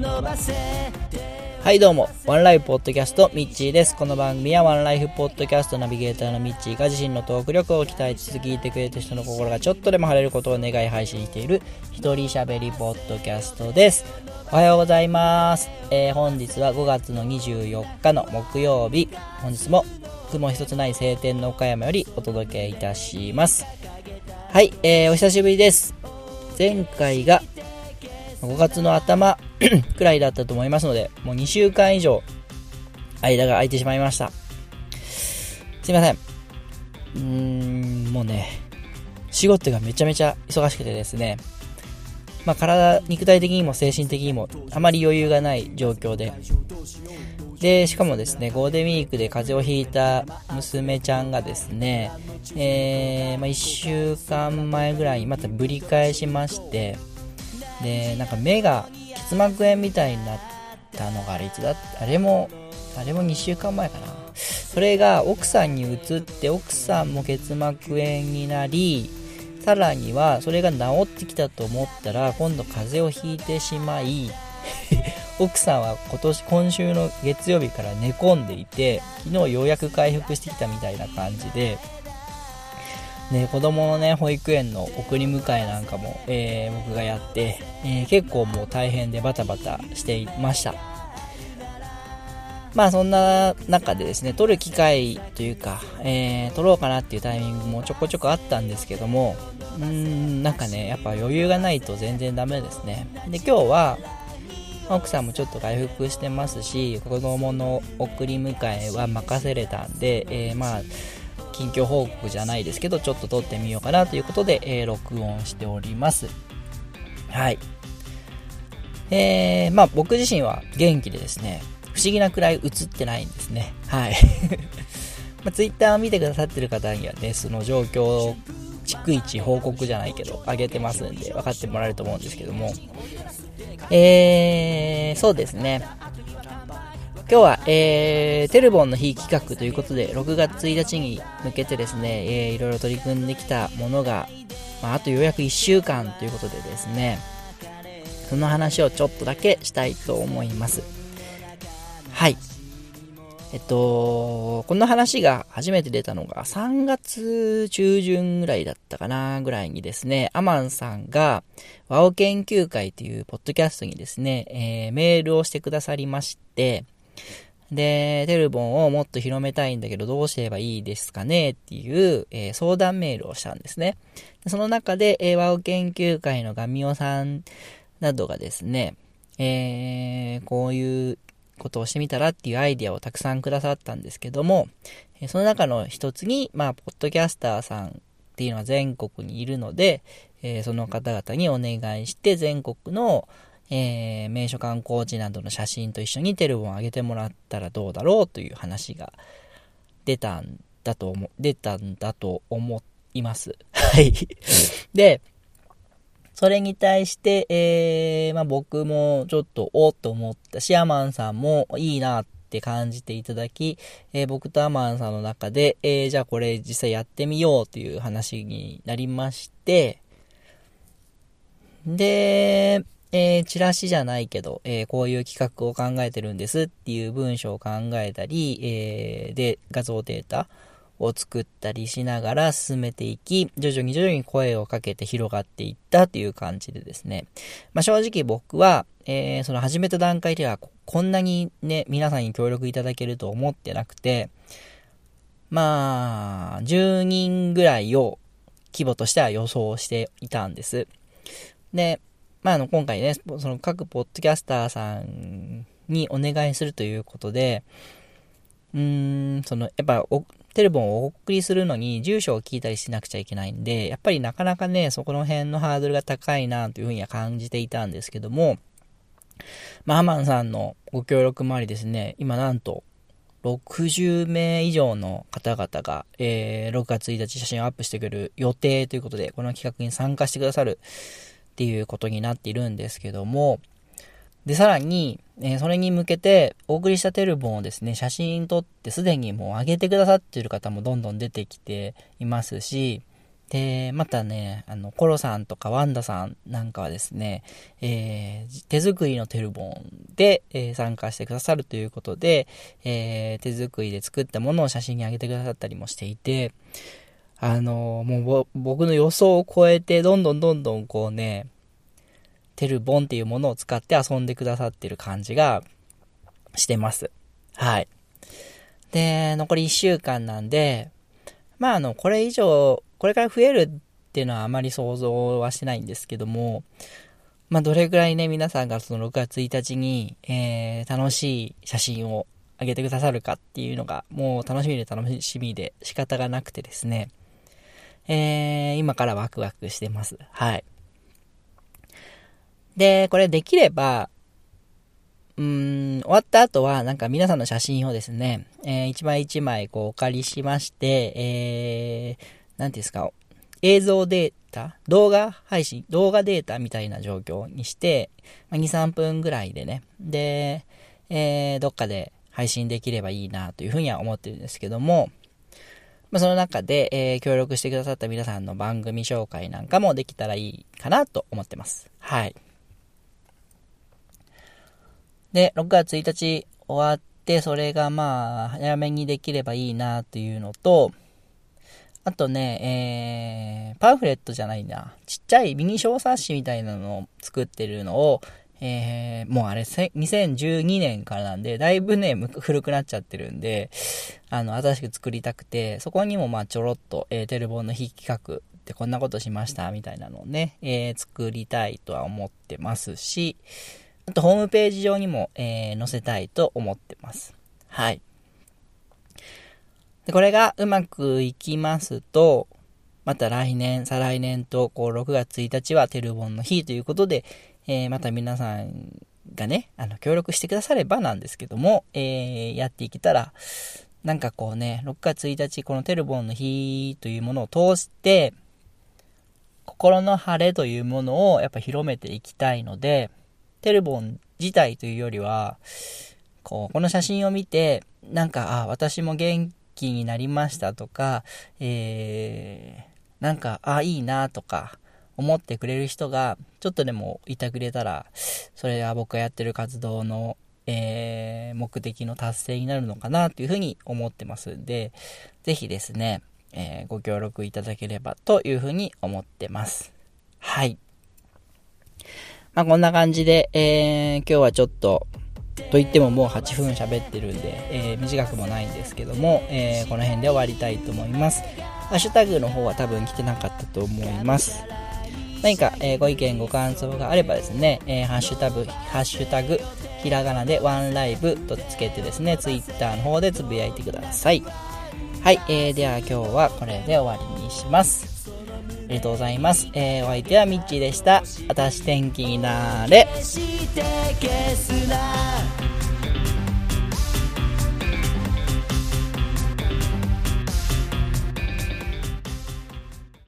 はいどうも、ワンライフポッドキャスト、ミッチーです。この番組はワンライフポッドキャストナビゲーターのミッチーが自身のトーク力を鍛えつつ聞いてくれた人の心がちょっとでも晴れることを願い配信している一人喋りポッドキャストです。おはようございます。えー、本日は5月の24日の木曜日、本日も雲一つない晴天の岡山よりお届けいたします。はい、えー、お久しぶりです。前回が5月の頭 くらいだったと思いますので、もう2週間以上、間が空いてしまいました。すいません。うーん、もうね、仕事がめちゃめちゃ忙しくてですね、まあ、体、肉体的にも精神的にもあまり余裕がない状況で、で、しかもですね、ゴールデンウィークで風邪をひいた娘ちゃんがですね、えー、まあ、1週間前ぐらいにまたぶり返しまして、で、なんか目が結膜炎みたいになったのがあれいつだ？あれも、あれも2週間前かな。それが奥さんに移って、奥さんも結膜炎になり、さらにはそれが治ってきたと思ったら、今度風邪をひいてしまい、奥さんは今年、今週の月曜日から寝込んでいて、昨日ようやく回復してきたみたいな感じで、で、子供のね、保育園の送り迎えなんかも、えー、僕がやって、えー、結構もう大変でバタバタしていました。まあそんな中でですね、撮る機会というか、えー、撮ろうかなっていうタイミングもちょこちょこあったんですけども、うーん、なんかね、やっぱ余裕がないと全然ダメですね。で、今日は、奥さんもちょっと回復してますし、子供の送り迎えは任せれたんで、えー、まあ、近況報告じゃないですけど、ちょっと撮ってみようかなということで、えー、録音しております。はい。えー、まあ僕自身は元気でですね、不思議なくらい映ってないんですね。はい。まあ、Twitter を見てくださってる方にはね、その状況を逐一報告じゃないけど、上げてますんで、分かってもらえると思うんですけども、えー、そうですね。今日は、えー、テルボンの日企画ということで、6月1日に向けてですね、えー、いろいろ取り組んできたものが、まあ、あとようやく1週間ということでですね、その話をちょっとだけしたいと思います。はい。えっと、この話が初めて出たのが3月中旬ぐらいだったかなぐらいにですね、アマンさんが、ワオ研究会というポッドキャストにですね、えー、メールをしてくださりまして、で、テルボンをもっと広めたいんだけどどうすればいいですかねっていう、えー、相談メールをしたんですね。その中で、えー、ワオ研究会のガミオさんなどがですね、えー、こういうことをしてみたらっていうアイディアをたくさんくださったんですけども、その中の一つに、まあ、ポッドキャスターさんっていうのは全国にいるので、えその方々にお願いして全国の、えー、名所観光地などの写真と一緒にテルボンを上げてもらったらどうだろうという話が出たんだと思、出たんだと思います。はい。で、それに対して、えー、まあ、僕もちょっとおっと思ったし、アマンさんもいいなって感じていただき、えー、僕とアマンさんの中で、えー、じゃあこれ実際やってみようという話になりまして、で、えー、チラシじゃないけど、えー、こういう企画を考えてるんですっていう文章を考えたり、えー、で、画像データを作ったりしながら進めていき、徐々に徐々に声をかけて広がっていったという感じでですね。まあ、正直僕は、えー、その始めた段階ではこんなにね、皆さんに協力いただけると思ってなくて、まあ、10人ぐらいを規模としては予想していたんです。で、まあ、あの、今回ね、その各ポッドキャスターさんにお願いするということで、うーん、その、やっぱ、テレフォンをお送りするのに住所を聞いたりしなくちゃいけないんで、やっぱりなかなかね、そこの辺のハードルが高いなというふうには感じていたんですけども、まあ、ハマンさんのご協力もありですね、今なんと、60名以上の方々が、えー、6月1日写真をアップしてくる予定ということで、この企画に参加してくださるっていうことになっているんですけども、で、さらに、えー、それに向けてお送りしたテルボンをですね、写真撮ってすでにもう上げてくださってる方もどんどん出てきていますし、で、またね、あの、コロさんとかワンダさんなんかはですね、えー、手作りのテルボンで、えー、参加してくださるということで、え、手作りで作ったものを写真に上げてくださったりもしていて、あのもう僕の予想を超えて、どんどんどんどんこうね、テルボンっていうものを使って遊んでくださってる感じがしてます。はい。で、残り1週間なんで、まあ、あの、これ以上、これから増えるっていうのはあまり想像はしてないんですけども、まあ、どれぐらいね、皆さんがその6月1日に、えー、楽しい写真を上げてくださるかっていうのが、もう楽しみで楽しみで仕方がなくてですね、えー、今からワクワクしてます。はい。で、これできれば、うーん、終わった後は、なんか皆さんの写真をですね、えー、一枚一枚こうお借りしまして、えー、なんていうんですか、映像データ動画配信動画データみたいな状況にして、ま、2、3分ぐらいでね、で、えー、どっかで配信できればいいなというふうには思ってるんですけども、まあ、その中で、えー、協力してくださった皆さんの番組紹介なんかもできたらいいかなと思ってます。はい。で、6月1日終わって、それがまあ、早めにできればいいなというのと、あとね、えー、パンフレットじゃないな、ちっちゃいミニ小冊子みたいなのを作ってるのを、えー、もうあれ、2012年からなんで、だいぶね、古くなっちゃってるんで、あの、新しく作りたくて、そこにもまあちょろっと、えー、テルボンの非企画でこんなことしました、みたいなのをね、えー、作りたいとは思ってますし、あとホームページ上にも、えー、載せたいと思ってます。はい。で、これがうまくいきますと、また来年、再来年と、こう、6月1日はテルボンの日ということで、えー、また皆さんがね、あの、協力してくださればなんですけども、えー、やっていけたら、なんかこうね、6月1日、このテルボンの日というものを通して、心の晴れというものをやっぱ広めていきたいので、テルボン自体というよりは、こう、この写真を見て、なんか、あ、私も元気になりましたとか、えー、なんか、あ、いいなとか、思ってくれる人が、ちょっとでもいてくれたら、それは僕がやってる活動の、えー、目的の達成になるのかなというふうに思ってますんで、ぜひですね、えー、ご協力いただければというふうに思ってます。はい。まあ、こんな感じで、えー、今日はちょっと、と言ってももう8分喋ってるんで、えー、短くもないんですけども、えー、この辺で終わりたいと思います。ハッシュタグの方は多分来てなかったと思います。何か、えー、ご意見、ご感想があればですね、えー、ハッシュタグ、ハッシュタグ、ひらがなでワンライブとつけてですね、ツイッターの方でつぶやいてください。はい、えー、では今日はこれで終わりにします。ありがとうございます。えー、お相手はミッチーでした。あたし天気になれ。